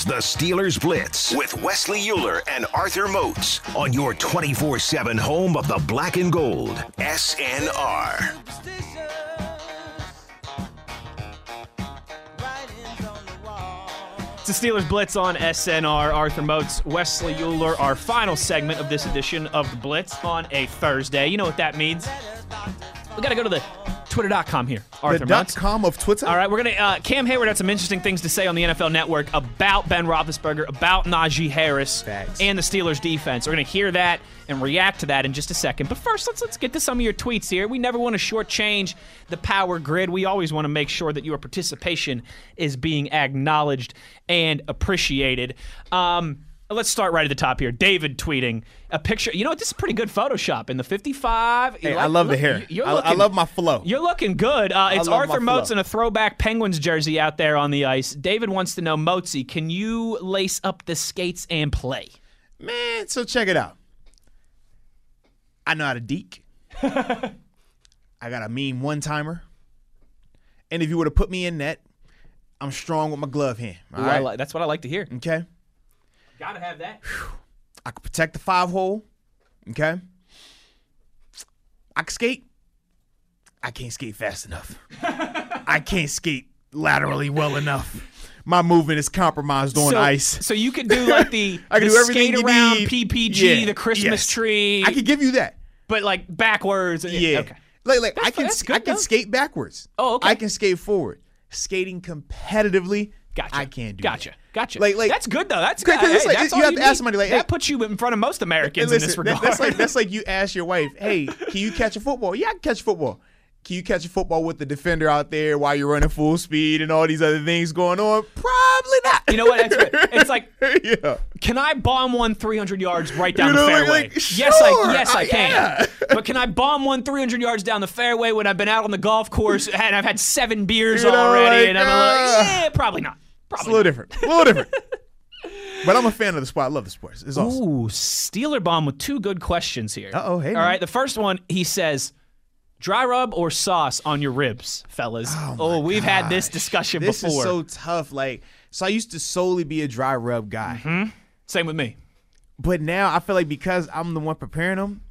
Is the Steelers Blitz with Wesley Uhler and Arthur Moats on your 24 7 home of the black and gold. SNR. It's the Steelers Blitz on SNR. Arthur Moats, Wesley Uhler, our final segment of this edition of the Blitz on a Thursday. You know what that means. We got to go to the twitter.com here, Arthur the dot com of Twitter. All right, we're gonna. Uh, Cam Heyward had some interesting things to say on the NFL Network about Ben Roethlisberger, about Najee Harris, Facts. and the Steelers defense. We're gonna hear that and react to that in just a second. But first, let's let's get to some of your tweets here. We never want to shortchange the power grid. We always want to make sure that your participation is being acknowledged and appreciated. Um, Let's start right at the top here. David tweeting a picture. You know what? This is pretty good Photoshop in the 55. Hey, like- I love the hair. you're I, I love my flow. you're looking good. Uh, it's Arthur Moats in a throwback Penguins jersey out there on the ice. David wants to know, Moatsy, can you lace up the skates and play? Man, so check it out. I know how to deke. I got a mean one timer. And if you were to put me in net, I'm strong with my glove hand. All Ooh, right. that's what I like to hear. okay. Gotta have that. I can protect the five hole. Okay. I can skate. I can't skate fast enough. I can't skate laterally well enough. My movement is compromised on so, ice. So you could do like the, I can the do everything skate around need. PPG, Yeah, the Christmas yes. tree, I can give you that. but like backwards. and- Yeah. Okay. Like like That's I can that's I can though. skate backwards. Oh, okay. I can skate forward. Skating competitively, Gotcha. I can't do Gotcha. that. Gotcha. Like- like- that's good though. That's good. Hey, like- that's you have to ask somebody, like, that hey- puts you in front of most Americans And in this listen, regard. that- that's like that's like you ask your wife, "Hey, can you catch a football?" Yeah, I can catch a football. Can you catch a football with the defender out there while you're running full speed and all these other things going on? Probably not. you know what? It's, it's like yeah. Can I bomb one 300 yards right down You the know, like- fairway? like, yes, I yes I uh, can. yeah. but can I bomb one 300 yards down the fairway when I've been out on the golf course and I've had seven beers You know, already like, and I'm like, uh, yeah, probably not. It's a little different. A little different. but I'm a fan of the sport. I love the sports. It's awesome. Ooh, Steeler bomb with two good questions here. Uh-oh, hey, All man. right, the first one he says. Dry rub or sauce on your ribs, fellas? Oh, we've had this Gosh, discussion This before. is so tough. Like, so I used to solely be a dry rub guy. hmm Same with me. But now I feel like because I'm the one preparing them,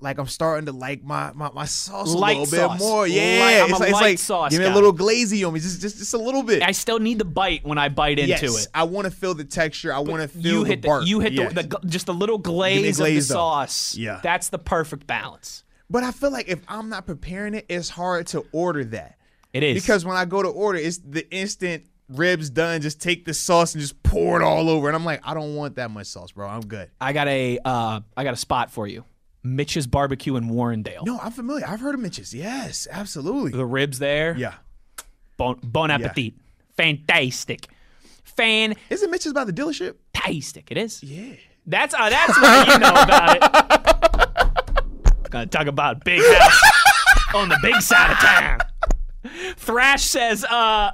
like I'm starting to like my my, my sauce Light a little sauce. bit more. Light- Yeah, I'm it's a like, it's like sauce give me guy. a little glazy on me, just just just a little bit. I still need the bite when I bite into it. I want to feel the texture. I want to feel you the hit bark. the you hit Yes. the, the just the little glaze, of the glaze, though. sauce. Yeah. that's the perfect balance. But I feel like if I'm not preparing it, it's hard to order that It is because when I go to order, it's the instant ribs done. Just take the sauce and just pour it all over, and I'm like, I don't want that much sauce, bro. I'm good. I got a uh, I got a spot for you, Mitch's Barbecue in Warrendale. No, I'm familiar. I've heard of Mitch's. Yes, absolutely. The ribs there, Yeah. bon, bon appetit, fantastic, Fan. Isn't Mitch's by the dealership? Fantastic. It is. Yeah. That's uh, that's what you know about it. Gonna talk about big house on the big side of town. Thrash says, uh,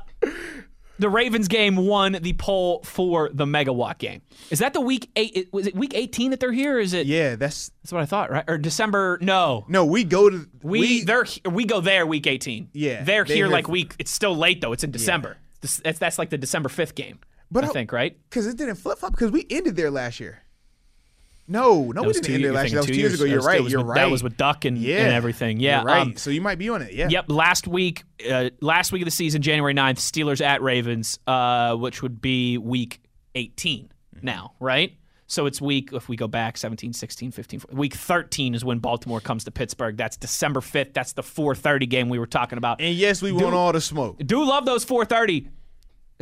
the Ravens game won the poll for the megawatt game. Is that the week eight? Was it week eighteen that they're here? Or is it? Yeah, that's That's what I thought, right? Or December? No, no. We go to we, they're we go there week eighteen. Yeah, they're they're here here like for- week. It's still late though. It's in December. This, that's that's like the December fifth game. But I I- think right. because it didn't flip flop because we ended there last year. No, no, we didn't two end you're last year. That was two years ago. That You're right. You're with- right. That was with Duck and, yeah. and everything. Yeah. You're right. um, so you might be on it. Yeah. Yep. Last week, uh, last week of the season, January 9th, Steelers at Ravens, uh, which would be week 18 Mm-hmm. now, right? So it's week, if we go back 17, 16, 15, week 13 is when Baltimore comes to Pittsburgh. That's December 5th. That's the 430 game we were talking about. And yes, we want all the smoke. Do love those 430.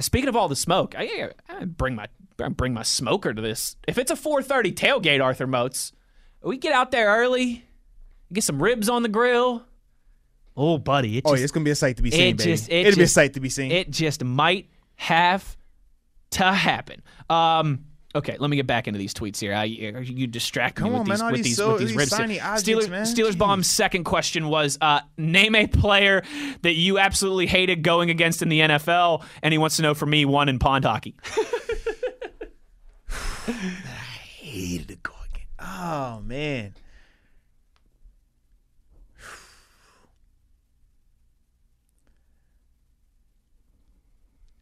Speaking of all the smoke, I, I bring my bring my smoker to this. If it's a 430 tailgate, Arthur Moats, we get out there early, get some ribs on the grill. Oh, buddy, it Oh, just, yeah, it's gonna be a sight to be seen, it baby. just- it It'll be a sight to be seen. it just might have to happen. Um, okay, let me get back into these tweets here. I, you distract Come me with on, these man, all with these these, so- with these these ribs. shiny objects, Steelers, man. Steelers Jeez. bomb's second question was uh, name a player that you absolutely hated going against in the NFL, and he wants to know for me one in pond hockey. hated to go again. Oh man.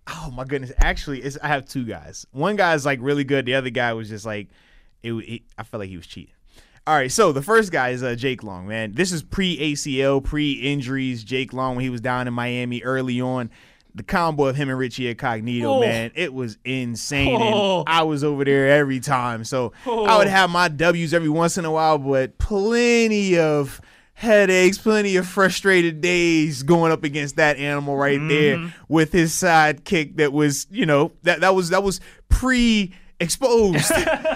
Oh my goodness! Actually, it's, I have two guys. One guy's like really good. The other guy was just like, it. it I felt like he was cheating. All right, so the first guy is uh, Jake Long, man. This is pre ACL, pre injuries. Jake Long when he was down in Miami early on. The combo of him and Richie Incognito, Oh. man, it was insane. Oh. And I was over there every time. So I would oh. have my W's every once in a while, but plenty of headaches, plenty of frustrated days going up against that animal right there mm-hmm. with his sidekick that was, you know, that that was that was pre exposed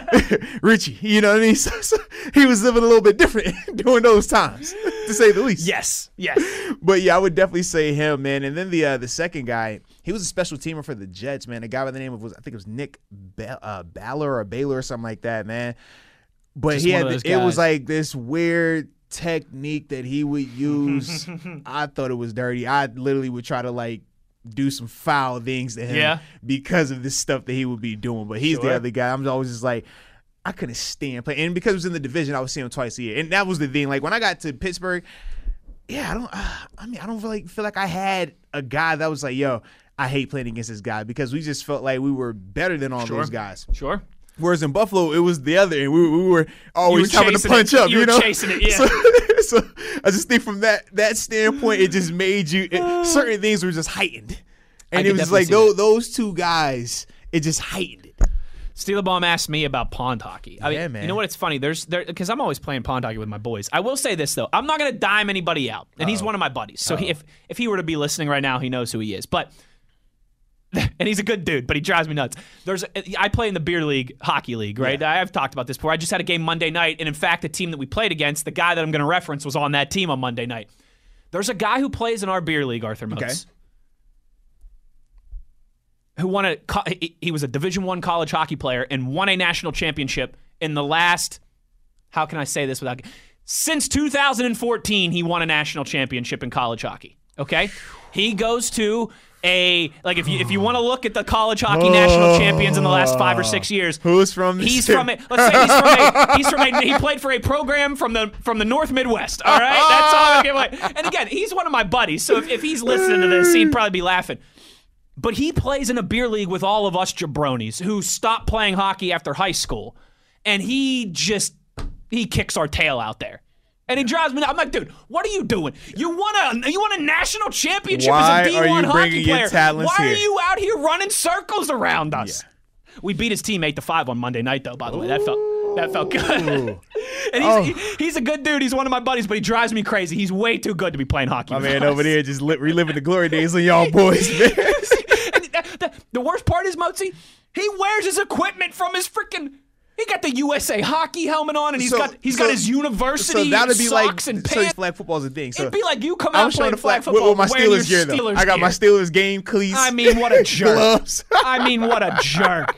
Richie. You know what I mean? So, so he was living a little bit different during those times, to say the least. Yes, yes. But yeah, I would definitely say him, man. And then the uh, the second guy, he was a special teamer for the Jets, man. A guy by the name of was I think it was Nick ba- uh, Baller or Baylor or something like that, man. But Just he had it was like this weird technique that he would use. I thought it was dirty. I literally would try to like do some foul things to him Yeah. because of this stuff that he would be doing. But he's the other guy. I'm always just like. I couldn't stand playing, and because it was in the division, I was seeing him twice a year, and that was the thing. Like when I got to Pittsburgh, yeah, I don't. Uh, I mean, I don't feel like feel like I had a guy that was like, yo, I hate playing against this guy because we just felt like we were better than all Sure. those guys. Sure. Whereas in Buffalo, it was the other, and we, we were always having to punch it. up. You You, were know, chasing it, yeah. So, so I just think from that that standpoint, it just made you it, certain things were just heightened, and it was like those, those two guys, it just heightened it. Steeler Bomb asked me about pond hockey. I Yeah, mean, man. You know what? It's funny. There's there because I'm always playing pond hockey with my boys. I will say this though. I'm not gonna dime anybody out, and he's one of my buddies. So he, if if he were to be listening right now, he knows who he is. But and he's a good dude, but he drives me nuts. There's I play in the beer league, hockey league, right? I've talked about this before. I just had a game Monday night, and in fact, the team that we played against, the guy that I'm going to reference, was on that team on Monday night. There's a guy who plays in our beer league, Arthur Moats, Okay. who won a he- he was a Division One college hockey player and won a national championship in the last. How can I say this without? Since 2014, he won a national championship in college hockey. Okay, he goes to a like if you if you want to look at the college hockey national champions in the last five or six years, Who's from? He's from a let's say he's from a he's from a he played for a program from the from the North Midwest. All right, that's all I'm gonna give away. And again, he's one of my buddies, so if, if he's listening to this, he'd probably be laughing. But he plays in a beer league with all of us jabronis who stopped playing hockey after high school, and he just he kicks our tail out there. And he drives me. nuts. I'm like, dude, what are you doing? You won a you won a national championship Why as a are D1 you hockey bringing your player. Why are you out here running circles around us? We beat his team eight to five on Monday night, though. By the way, that felt that felt good. and he's, Oh. he- he's a good dude. He's one of my buddies, but he drives me crazy. He's way too good to be playing hockey. My man us. over there just li- reliving the glory days of y'all boys, man. And the, the, the worst part is, Mozi, he wears his equipment from his freaking. He got the USA hockey helmet on, and he's So- got he's so- got his university so that'd be like socks and so pants. flag football's a thing. So It'd be like you come I'm out showing playing the flag flag football with my wearing your Steelers gear though. Steelers I got gear. my Steelers game cleats. I mean, what a jerk! gloves. I mean, what a jerk.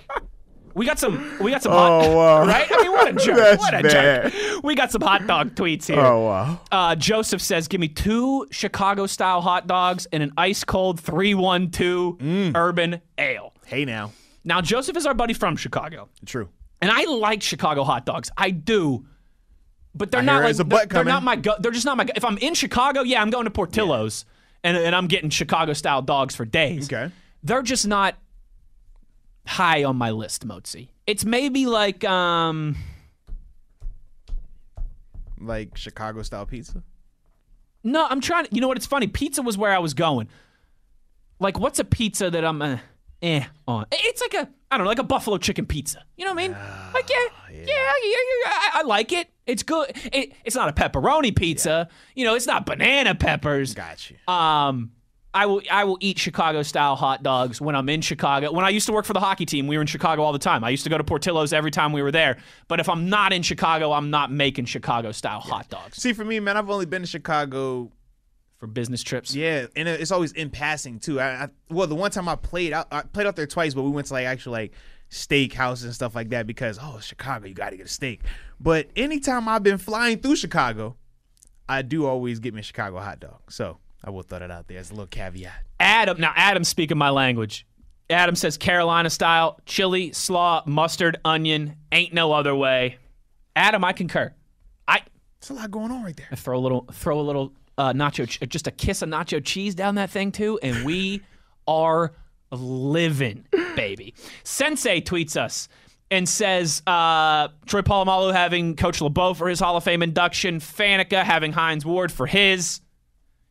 We got some. We got some. hot, Oh, wow. Right? I mean, what a jerk! What a bad. jerk! We got some hot dog tweets here. oh wow. Uh, Joseph says, "Give me two Chicago-style hot dogs and an ice-cold three-one-two Mm. urban ale." Hey now. Now, Joseph is our buddy from Chicago, True. And I like Chicago hot dogs. I do. But they're I not like they're, they're not my go. They're just not my. Go- if I'm in Chicago, yeah, I'm going to Portillo's, and, and I'm getting Chicago style dogs for days. Okay. They're just not high on my list, Mozi. It's maybe like um Like Chicago style pizza. no, I'm trying to. You know what? It's funny. Pizza was where I was going. Like, what's a pizza that I'm uh, eh on? It's like a I don't know, like a buffalo chicken pizza. You know what I mean? like yeah, yeah, yeah, yeah, yeah, I, I like it. It's good. It, it's not a pepperoni pizza. You know, it's not banana peppers. Got you. Um, I will I will eat Chicago style hot dogs when I'm in Chicago. When I used to work for the hockey team, we were in Chicago all the time. I used to go to Portillo's every time we were there. But if I'm not in Chicago, I'm not making Chicago style hot dogs See, for me, man, I've only been to Chicago. For business trips. Yeah, and it's always in passing too. I, I well, the one time I played, out, I played out there twice, but we went to like actual like steak houses and stuff like that because oh, Chicago, you got to get a steak. But anytime I've been flying through Chicago, I do always get me a Chicago hot dog. So I will throw that out there as a little caveat. Adam, now Adam speaking my language. Adam says Carolina style, chili, slaw, mustard, onion, ain't no other way. Adam, I concur. I It's a lot going on right there. throw a little, throw a little uh, nacho, just a kiss of nacho cheese down that thing too, and we are living, baby. Sensei tweets us and says uh, Troy Polamalu having Coach LeBeau for his Hall of Fame induction, Faneca having Hines Ward for his.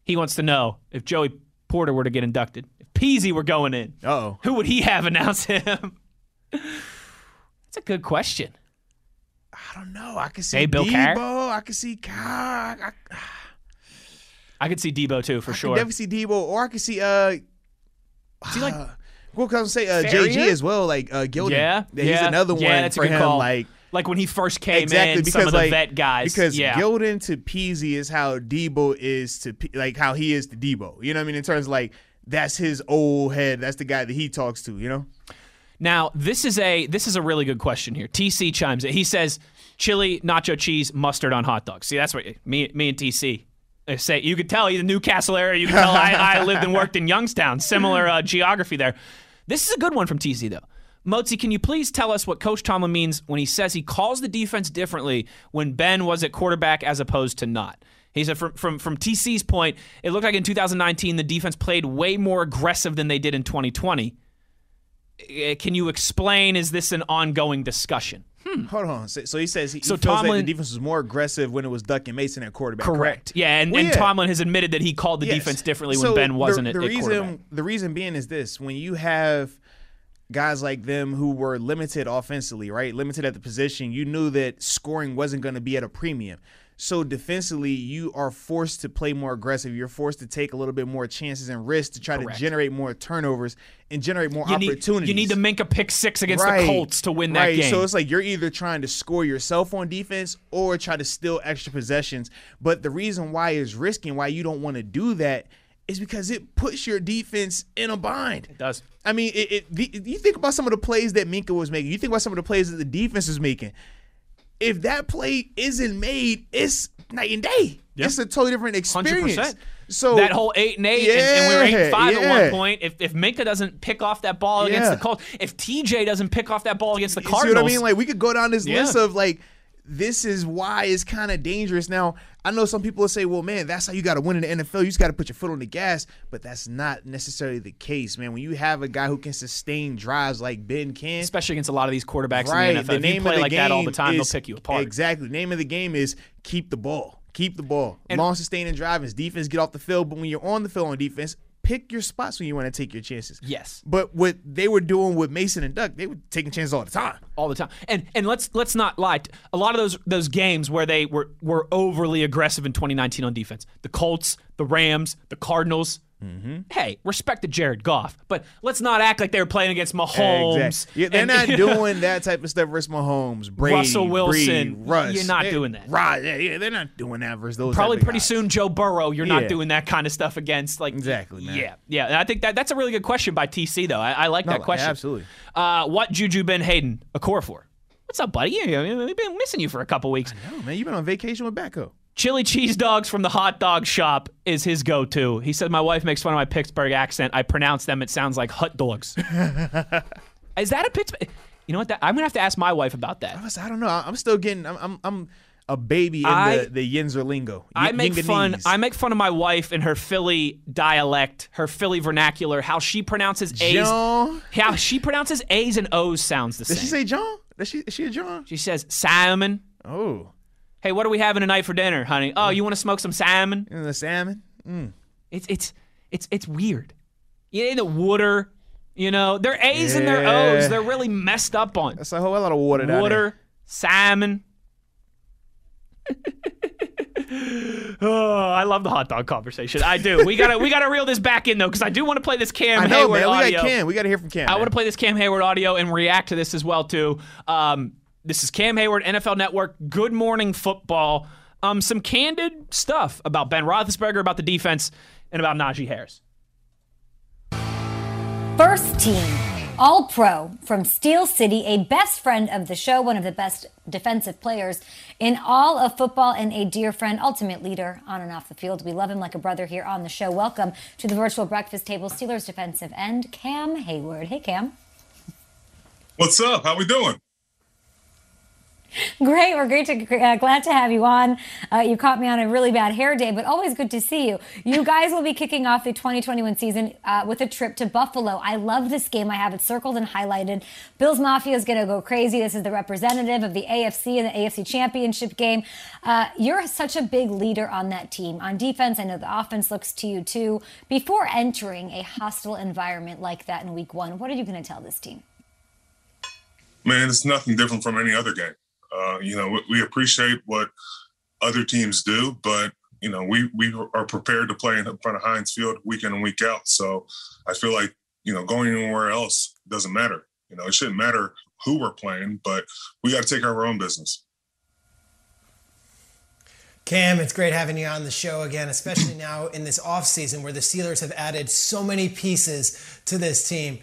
He wants to know if Joey Porter were to get inducted, if Peasy were going in, Uh-oh. who would he have announce him? That's a good question. I don't know. I can see Hey, Bill Debo. Carr? I can see Carr. I, I could see Debo too for I sure. definitely see Debo, or I could see uh, See, like, well, cause say uh? JG as well, like uh, Gildon. yeah, he's yeah, another one that's for a good him. call. Like like when he first came exactly in, because some of the like vet guys. because yeah. Gildon to Peasy is how Debo is to P- like how he is to Debo. You know what I mean? In terms of like that's his old head. That's the guy that he talks to. You know? Now, this is a this is a really good question here. TC chimes in. He says chili, nacho cheese, mustard on hot dogs. See, that's what me me and TC say. You could tell a New Castle area. You can tell I, I lived and worked in Youngstown. Similar uh, geography there. This is a good one from TC though. Motzi, can you please tell us what Coach Tomlin means when he says he calls the defense differently when Ben was at quarterback as opposed to not? He said from, from from TC's point, it looked like in 2019 the defense played way more aggressive than they did in 2020. Uh, Can you explain? Is this an ongoing discussion? Hold on. So, so he says he, So he like Tomlin- the defense was more aggressive when it was Duck and Mason at quarterback. Correct. Yeah, and, Well, and yeah. Tomlin has admitted that he called the Yes. defense differently So when Ben wasn't the, at, at reason quarterback. the reason being is this when you have guys like them who were limited offensively right limited at the position you knew that scoring wasn't going to be at a premium so defensively you are forced to play more aggressive you're forced to take a little bit more chances and risks to try Correct. to generate more turnovers and generate more You need, opportunities you need to make a pick six against Right. the Colts to win that right. game. So it's like you're either trying to score yourself on defense or try to steal extra possessions. But the reason why it's risking, why you don't want to do that is because it puts your defense in a bind. it does. I mean, it, it, the, you think about some of the plays that Minkah was making. You think about some of the plays that the defense was making. If that play isn't made, it's night and day. Yeah. It's a totally different experience. 100%. So that whole eight and eight, and, and we were eight and Yeah, five at one point. If if Minkah doesn't pick off that ball against the Colts, if TJ doesn't pick off that ball against the Cardinals, You See what I mean? Like we could go down this Yeah. list of like this is why it's kind of dangerous. Now I know some people will say, "Well, man, that's how you got to win in the NFL. You just got to put your foot on the gas." But that's not necessarily the case, man. When you have a guy who can sustain drives like Ben can, especially against a lot of these quarterbacks right? in the NFL, if you play like that all the time, is- they'll pick you apart. Exactly. The name of the game is keep the ball. Keep the ball. And- Long sustaining drives. Defense get off the field, but when you're on the field on defense, pick your spots when you want to take your chances. Yes. But what they were doing with Mason and Duck, they were taking chances all the time. all the time. And and let's let's not lie. A lot of those those games where they were were overly aggressive in 2019 on defense. The Colts, the Rams, the Cardinals. Mm-hmm. Hey, respect to Jared Goff, but let's not act like they were playing against Mahomes. Exactly. Yeah, they're and- not doing that type of stuff versus Mahomes, Brady, Russell Wilson. Brees, Russ. You're not They- doing that. Right? Yeah, yeah, they're not doing that versus those. Probably pretty guys. soon, Joe Burrow. You're not doing that kind of stuff against like Exactly, man. Yeah, yeah. And I think that that's a really good question by TC though. I, I like No, that question. absolutely. Uh, what Juju Ben Haden a core for? What's up, buddy? Yeah, We've been missing you for a couple weeks. No, man, you've been on vacation with Becco. Chili cheese dogs from the hot dog shop is his go-to. He said my wife makes fun of my Pittsburgh accent. I pronounce them. It sounds like hot dogs. is that a Pittsburgh? You know what? That, I'm gonna have to ask my wife about that. I don't know. I'm still getting. I'm. I'm, I'm a baby in I- the the Yinzer lingo. I Y- make fun. I make fun of my wife and her Philly dialect, her Philly vernacular, how she pronounces A's. John. How she pronounces A's and O's sounds the Did same. she say John? Did she? Is she a John? she says Simon. Oh, Hey, what are we having tonight for dinner, honey? Oh, you want to smoke some salmon? and the salmon. It's it's it's it's weird. You know, the water. You know, their A's and their O's. They're really messed up on. That's a whole lot of water. down Water, salmon. oh, I love the hot dog conversation. I do. We gotta we gotta reel this back in though, because I do want to play this Cam. I know, Heyward man. We audio. got Cam. We got to hear from Cam. I want to play this Cam Heyward audio and react to this as well too. Um, this is Cam Heyward, NFL Network. Good morning football. Um, some candid stuff about Ben Roethlisberger, about the defense, and about Najee Harris. First team, All Pro from Steel City, a best friend of the show, one of the best defensive players in all of football, and a dear friend, ultimate leader on and off the field. We love him like a brother here on the show. Welcome to the virtual breakfast table, Steelers defensive end, Cam Heyward. Hey, Cam. What's up? How we doing? Great. We're great to uh, glad to have you on. Uh, you caught me on a really bad hair day, but always good to see you. You guys will be kicking off the 2021 season uh, with a trip to Buffalo. I love this game. I have it circled and highlighted. Bills Mafia is going to go crazy. This is the representative of the AFC and the AFC Championship game. Uh, you're such a big leader on that team. On defense, I know the offense looks to you too. Before entering a hostile environment like that in Week One, what are you going to tell this team? Man, it's nothing different from any other game. Uh, you know, we appreciate what other teams do, but you know, we we are prepared to play in front of Heinz Field week in and week out. So I feel like you know, going anywhere else doesn't matter. You know, it shouldn't matter who we're playing, but we got to take our own business. Cam, it's great having you on the show again, especially now in this offseason where the Steelers have added so many pieces to this team.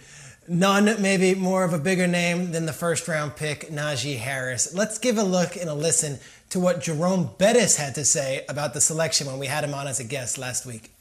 None maybe more of a bigger name than the first round pick, Najee Harris. Let's give a look and a listen to what Jerome Bettis had to say about the selection when we had him on as a guest last week.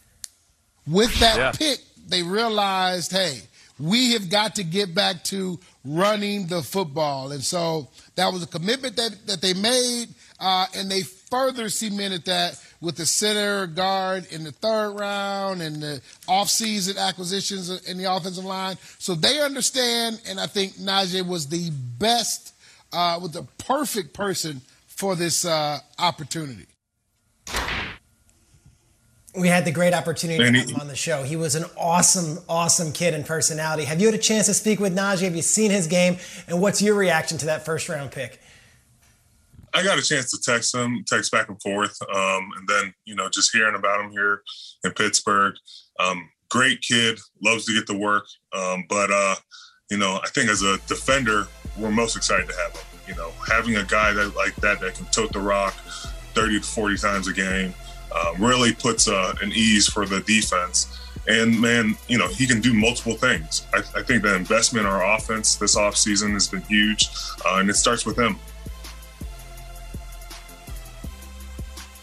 With that yeah. pick, they realized, hey, we have got to get back to running the football. And so that was a commitment that, that they made, uh, and they further cemented that with the center guard in the third round and the offseason acquisitions in the offensive line. So they understand, and I think Najee was the best, uh, was the perfect person for this uh, opportunity. We had the great opportunity to have him on the show. He was an awesome, awesome kid and personality. Have you had a chance to speak with Najee? Have you seen his game? And what's your reaction to that first round pick? I got a chance to text him, text back and forth, um, and then you know just hearing about him here in Pittsburgh. Um, great kid, loves to get to work, um, but uh, you know I think as a defender, we're most excited to have him. You know, having a guy that like that that can tote the rock 30 to 40 times a game uh, really puts uh, an ease for the defense. And man, you know, he can do multiple things. I, I think the investment in our offense this offseason has been huge, uh, and it starts with him.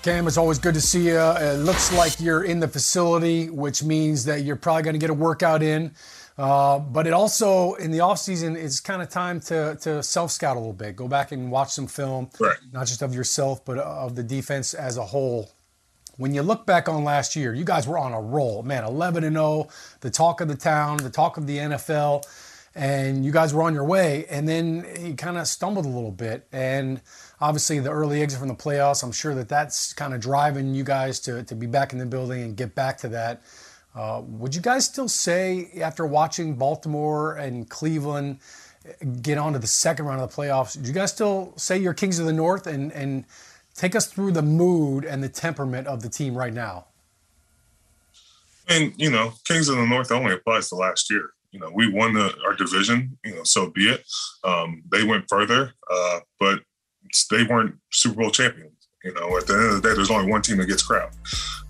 Cam, it's always good to see you. It looks like you're in the facility, which means that you're probably going to get a workout in. Uh, but it also, in the offseason, is kind of time to, to self scout a little bit. Go back and watch some film, right. not just of yourself, but of the defense as a whole. When you look back on last year, you guys were on a roll. Man, 11 and 0, the talk of the town, the talk of the NFL, and you guys were on your way. And then you kind of stumbled a little bit. And obviously the early exit from the playoffs. I'm sure that that's kind of driving you guys to, to be back in the building and get back to that. Uh, would you guys still say, after watching Baltimore and Cleveland get on to the second round of the playoffs, do you guys still say you're Kings of the North and, and take us through the mood and the temperament of the team right now? And, you know, Kings of the North only applies to last year. You know, we won the, our division, you know, so be it. Um, they went further, uh, but they weren't Super Bowl champions. You know, at the end of the day, there's only one team that gets crowned.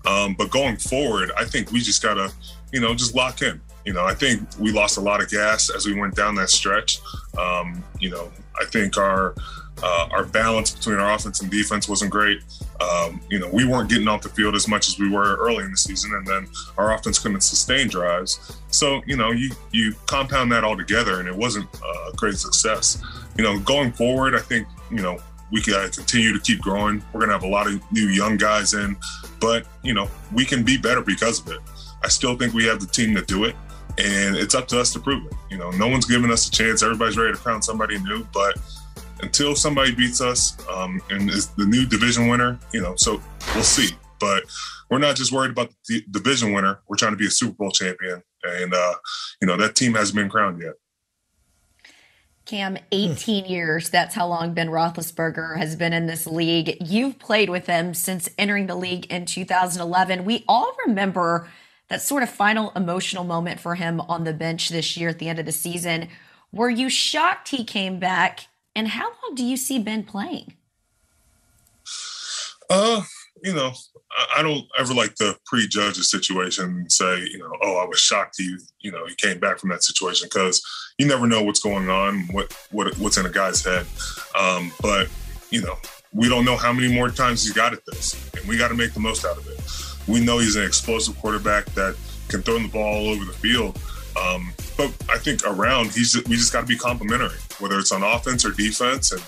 Um, but going forward, I think we just gotta, you know, just lock in. You know, I think we lost a lot of gas as we went down that stretch. Um, you know, I think our uh, our balance between our offense and defense wasn't great. Um, you know, we weren't getting off the field as much as we were early in the season, and then our offense couldn't sustain drives. So, you know, you you compound that all together, and it wasn't a great success. You know, going forward, I think you know we got to continue to keep growing. We're to have a lot of new young guys in, but you know we can be better because of it. I still think we have the team to do it, and it's up to us to prove it. You know, no one's giving us a chance. Everybody's ready to crown somebody new, but until somebody beats us um, and is the new division winner, you know, so we'll see. But we're not just worried about the division winner. We're trying to be a Super Bowl champion, and uh, you know that team hasn't been crowned yet. Cam, 18 years. That's how long Ben Roethlisberger has been in this league. You've played with him since entering the league in 2011. We all remember that sort of final emotional moment for him on the bench this year at the end of the season. Were you shocked he came back? And how long do you see Ben playing? Uh, you know, I don't ever like to prejudge a situation and say, you know, oh, I was shocked he, you know, he came back from that situation because you never know what's going on, what what what's in a guy's head. Um, but you know, we don't know how many more times he's got at this, and we got to make the most out of it. We know he's an explosive quarterback that can throw the ball all over the field. Um, but I think around, he's we just got to be complimentary, whether it's on offense or defense, and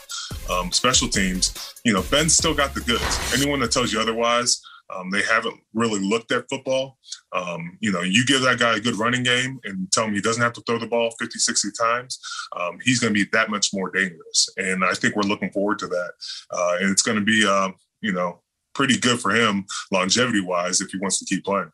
um, special teams, you know, Ben's still got the goods. Anyone that tells you otherwise, um, they haven't really looked at football. Um, you know, you give that guy a good running game and tell him he doesn't have to throw the ball 50, 60 times, um, he's going to be that much more dangerous. And I think we're looking forward to that. Uh, and it's going to be, uh, you know, pretty good for him longevity wise if he wants to keep playing.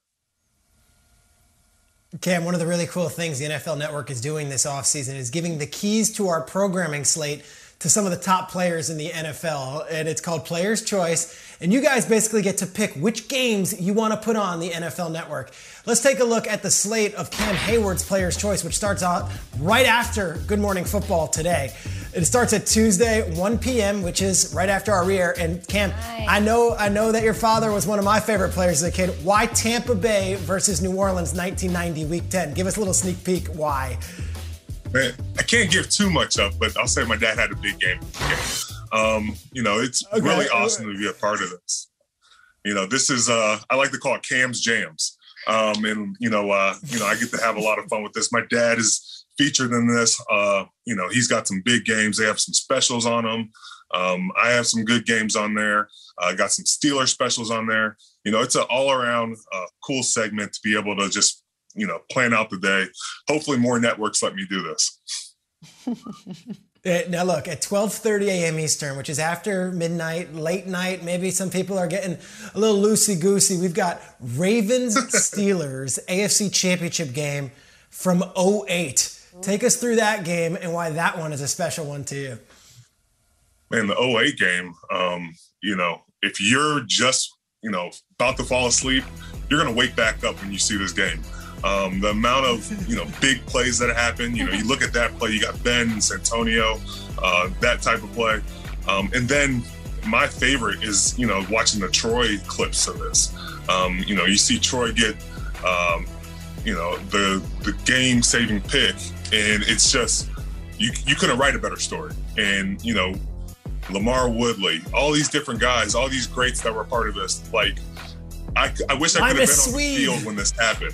Cam, one of the really cool things the NFL Network is doing this offseason is giving the keys to our programming slate to some of the top players in the NFL, and it's called Player's Choice. And you guys basically get to pick which games you want to put on the NFL Network. Let's take a look at the slate of Cam Heyward's Player's Choice, which starts out right after Good Morning Football today. It starts at Tuesday, 1 p.m., which is right after our re-air. And Cam, nice. I know I know that your father was one of my favorite players as a kid. Why Tampa Bay versus New Orleans 1990 Week 10? Give us a little sneak peek why. Man, I can't give too much up, but I'll say my dad had a big game. Um, you know, it's okay. really awesome to be a part of this. You know, this is uh, I like to call it Cam's Jams. Um, and you know, uh, you know, I get to have a lot of fun with this. My dad is featured in this. Uh, you know, he's got some big games. They have some specials on them. Um, I have some good games on there. I uh, got some Steeler specials on there. You know, it's an all around uh, cool segment to be able to just you know, plan out the day. Hopefully, more networks let me do this. now look at 12:30 a.m. Eastern, which is after midnight, late night. Maybe some people are getting a little loosey goosey. We've got Ravens Steelers AFC Championship game from 08. Take us through that game and why that one is a special one to you. Man, the 08 game. Um, you know, if you're just you know about to fall asleep, you're gonna wake back up when you see this game. Um, the amount of you know big plays that happen. You know, you look at that play. You got Ben and Santonio, uh, that type of play, um, and then my favorite is you know watching the Troy clips of this. Um, you know, you see Troy get um, you know the the game saving pick, and it's just you you couldn't write a better story. And you know, LaMarr Woodley, all these different guys, all these greats that were part of this, like. I, I wish I could have been on the field when this happened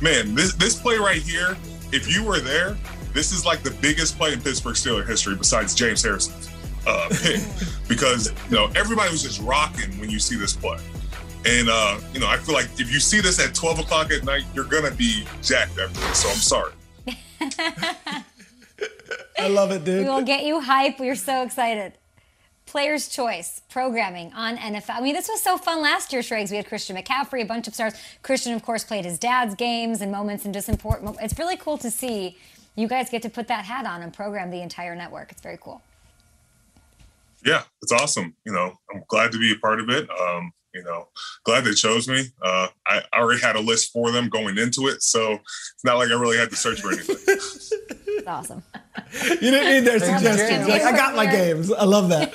man, this this play right here, if you were there, this is like the biggest play in Pittsburgh Steelers history besides James Harrison's uh, pick, because you know everybody was just rocking when you see this play. And uh, you know, I feel like if you see this at 12 o'clock at night, you're gonna be jacked after this. So I'm sorry. I love it, dude. We will get you hype. We're so excited. Player's Choice programming on NFL. I mean, this was so fun last year, Schrags. We had Christian McCaffrey, a bunch of stars. Christian, of course, played his dad's games and moments and just important. It's really cool to see you guys get to put that hat on and program the entire network. It's very cool. Yeah, it's awesome. You know, I'm glad to be a part of it. Um, you know, glad they chose me. Uh, I already had a list for them going into it, so it's not like I really had to search for anything. That's awesome. You didn't need their suggestions. Like, I got my games. I love that.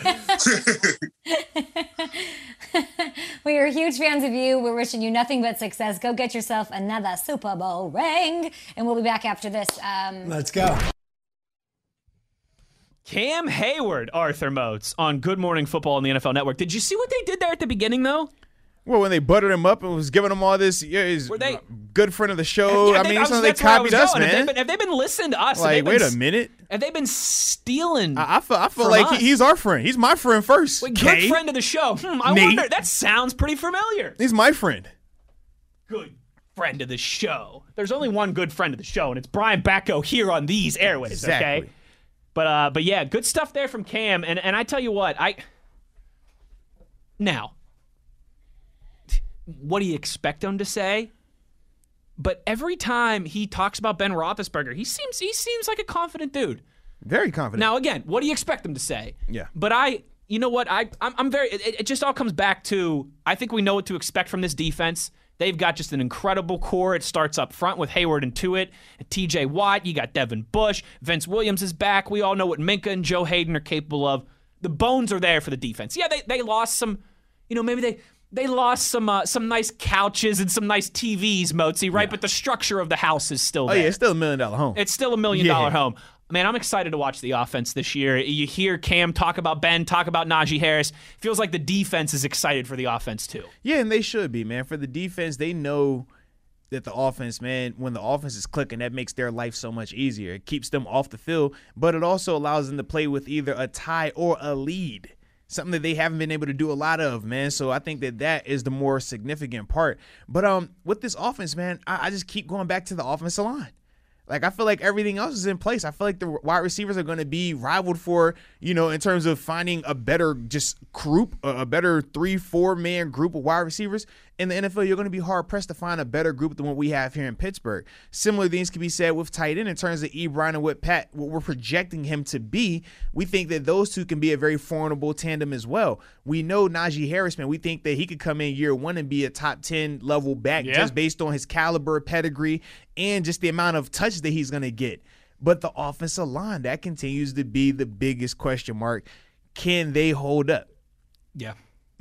we are huge fans of you. We're wishing you nothing but success. Go get yourself another Super Bowl ring, and we'll be back after this. Um, Let's go. Cam Heyward, Arthur Moats on Good Morning Football on the NFL Network. Did you see what they did there at the beginning, though? Well, when they buttered him up and was giving him all this, yeah, he's Were they, good friend of the show. I mean, it's not they copied us, man. Have they, been, have they, been, listening to us? Like, wait been, a minute. Have they been stealing? I, I feel, I feel like he's our friend. He's my friend first. Wait, good friend of the show. Hmm, I Nate. wonder. That sounds pretty familiar. He's my friend. Good friend of the show. There's only one good friend of the show, and it's Brian Batko here on these airways. Exactly. Okay. But uh, but yeah, good stuff there from Cam. And and I tell you what, I now what do you expect him to say? But every time he talks about Ben Roethlisberger, he seems he seems like a confident dude. Very confident. Now again, what do you expect him to say? Yeah. But I, you know what, I I'm, I'm very. It, it just all comes back to I think we know what to expect from this defense. They've got just an incredible core. It starts up front with Heyward and Tuitt, TJ Watt. You got Devin Bush. Vince Williams is back. We all know what Minkah and Joe Haden are capable of. The bones are there for the defense. Yeah, they, they lost some, you know, maybe they they lost some uh, some nice couches and some nice TVs, Mozi, right? Yeah. But the structure of the house is still there. Oh yeah, it's still a million dollar home. It's still a million yeah. dollar home man, I'm excited to watch the offense this year. You hear Cam talk about Ben, talk about Najee Harris. Feels like the defense is excited for the offense too. Yeah, and they should be, man. For the defense, they know that the offense, man, when the offense is clicking, that makes their life so much easier. It keeps them off the field, but it also allows them to play with either a tie or a lead. Something that they haven't been able to do a lot of, man. So I think that that is the more significant part. But um, with this offense, man, I, I just keep going back to the offensive line. Like I feel like everything else is in place. I feel like the wide receivers are going to be rivaled for, you know, in terms of finding a better just group, a better three, four man group of wide receivers in the NFL. You're going to be hard pressed to find a better group than what we have here in Pittsburgh. Similar things can be said with tight end in terms of E. Ebron and what Pat, what we're projecting him to be. We think that those two can be a very formidable tandem as well. We know Najee Harris, man. We think that he could come in year one and be a top ten level back Yeah. just based on his caliber, pedigree, and just the amount of touch that he's going to get. But the offensive line, that continues to be the biggest question mark. Can they hold up? Yeah.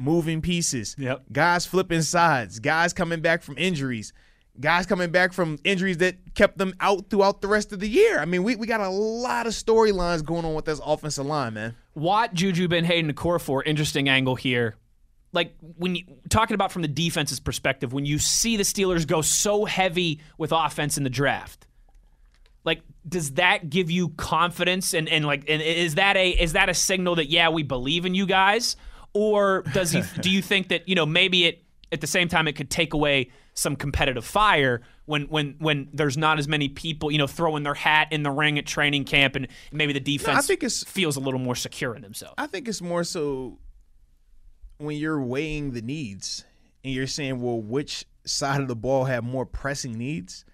Moving pieces. Yep. Guys flipping sides. Guys coming back from injuries. Guys coming back from injuries that kept them out throughout the rest of the year. I mean, we, we got a lot of storylines going on with this offensive line, man. Watt, Juju, Ben Haden, and Okorafor, interesting angle here. Like when you talking about from the defense's perspective, when you see the Steelers go so heavy with offense in the draft, like does that give you confidence and, and like and is that a is that a signal that yeah we believe in you guys or does he do you think that you know maybe it at the same time it could take away some competitive fire when when when there's not as many people you know throwing their hat in the ring at training camp and maybe the defense i think it's- feels a little more secure in themselves. I think it's more so when you're weighing the needs and you're saying, well, which side of the ball have more pressing needs?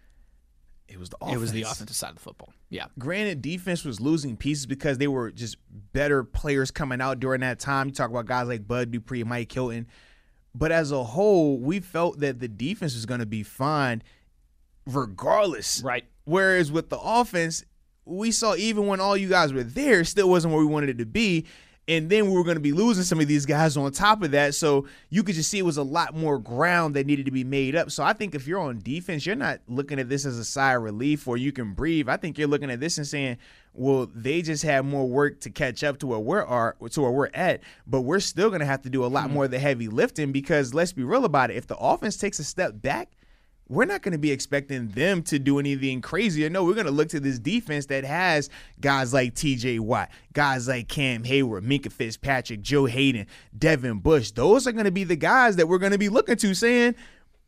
It was the offense. It was the offensive side of the football. Yeah. Granted, defense was losing pieces because they were just better players coming out during that time. You talk about guys like Bud Dupree, Mike Hilton. But as a whole, we felt that the defense was going to be fine regardless. Right. Whereas with the offense, we saw even when all you guys were there, still wasn't where we wanted it to be. And then we were going to be losing some of these guys on top of that. So you could just see it was a lot more ground that needed to be made up. So I think if you're on defense, you're not looking at this as a sigh of relief or you can breathe. I think you're looking at this and saying, well, they just have more work to catch up to where we're are to where we're at, but we're still going to have to do a lot mm-hmm. more of the heavy lifting because let's be real about it. If the offense takes a step back, we're not going to be expecting them to do anything crazier. No, we're going to look to this defense that has guys like TJ Watt, guys like Cam Heyward, Minkah Fitzpatrick, Joe Haden, Devin Bush. Those are going to be the guys that we're going to be looking to saying,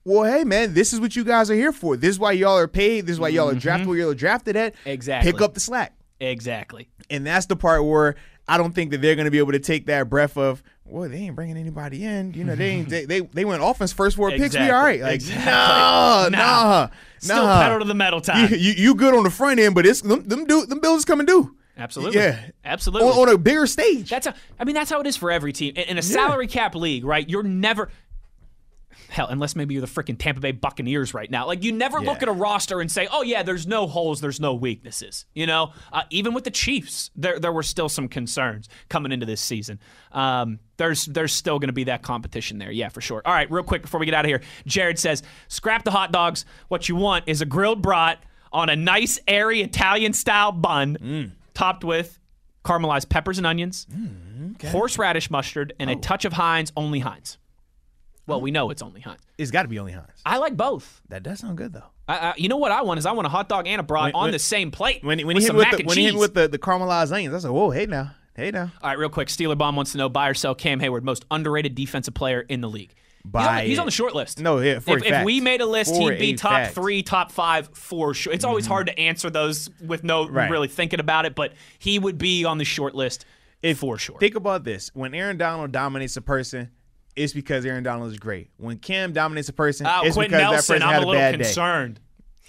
well, hey, man, this is what you guys are here for. This is why y'all are paid. This is why y'all are drafted where mm-hmm. y'all are drafted at. Exactly. Pick up the slack. Exactly. And that's the part where I don't think that they're going to be able to take that breath of, well, they ain't bringing anybody in. You know, they ain't, they, they they went offense first four picks. We all right. Like, Exactly. nah, Nah. nah, Still nah. pedal to the metal time. You, you, you good on the front end, but it's them them, do, them bills coming due. Absolutely. Yeah. Absolutely. On, on a bigger stage. That's a, I mean, that's how it is for every team. In, in a salary cap league, right? You're never. Hell, unless maybe you're the freaking Tampa Bay Buccaneers right now. Like, you never look at a roster and say, oh, yeah, there's no holes, there's no weaknesses. You know, uh, even with the Chiefs, there, there were still some concerns coming into this season. Um, there's there's still going to be that competition there. Yeah, for sure. All right, real quick before we get out of here, Jared says, scrap the hot dogs. What you want is a grilled brat on a nice, airy Italian style bun, topped with caramelized peppers and onions, horseradish mustard, and a touch of Heinz, only Heinz. Well, we know it's only Heinz. it's got to be only Heinz. I like both. That does sound good though. I, I, you know what I want is I want a hot dog and a brat When- on when- the same plate When, he- when with he hit with mac the, and when he hit cheese. with the, the caramelized onions, I was like, whoa, hey now, hey now. All right, real quick. Steeler Bomb wants to know buy or sell Cam Heyward, most underrated defensive player in the league. He's on, Buy he's on the short list. No, yeah, for if, a if we made a list, For he'd be top fact. three, top five for sure. It's always mm-hmm. hard to answer those with no Right. really thinking about it, but he would be on the short list if, for sure. Think about this: when Aaron Donald dominates a person, it's because Aaron Donald is great. When Cam dominates a person, Uh, it's Quenton because Nelson, that person I'm had a a, little bad day.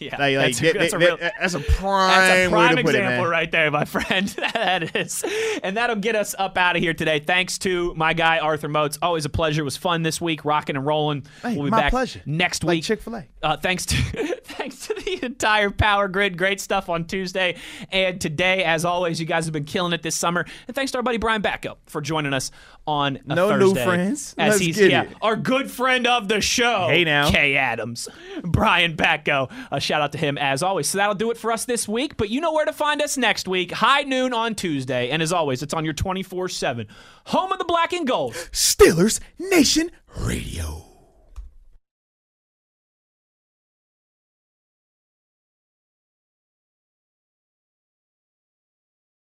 Yeah, like, that's, a, that- that's a real. that's a prime, That's a prime put it, example right there, my friend. that is. And that'll get us up out of here today. Thanks to my guy, Arthur Moats. Always a pleasure. It was fun this week, rocking and rolling. Hey, we'll be my back pleasure. next Like week. Chick-fil-A. Uh, thanks to thanks to the entire Power Grid. Great stuff on Tuesday and today. As always, you guys have been killing it this summer. And thanks to our buddy Brian Batko for joining us on a No new friends. As Let's he's yeah, it. our good friend of the show. Hey, now. Kay Adams, Brian Batko. A shout out to him as always. So that'll do it for us this week. But you know where to find us next week. High noon on Tuesday. And as always, it's on your 24 7 home of the black and gold. Steelers Nation Radio.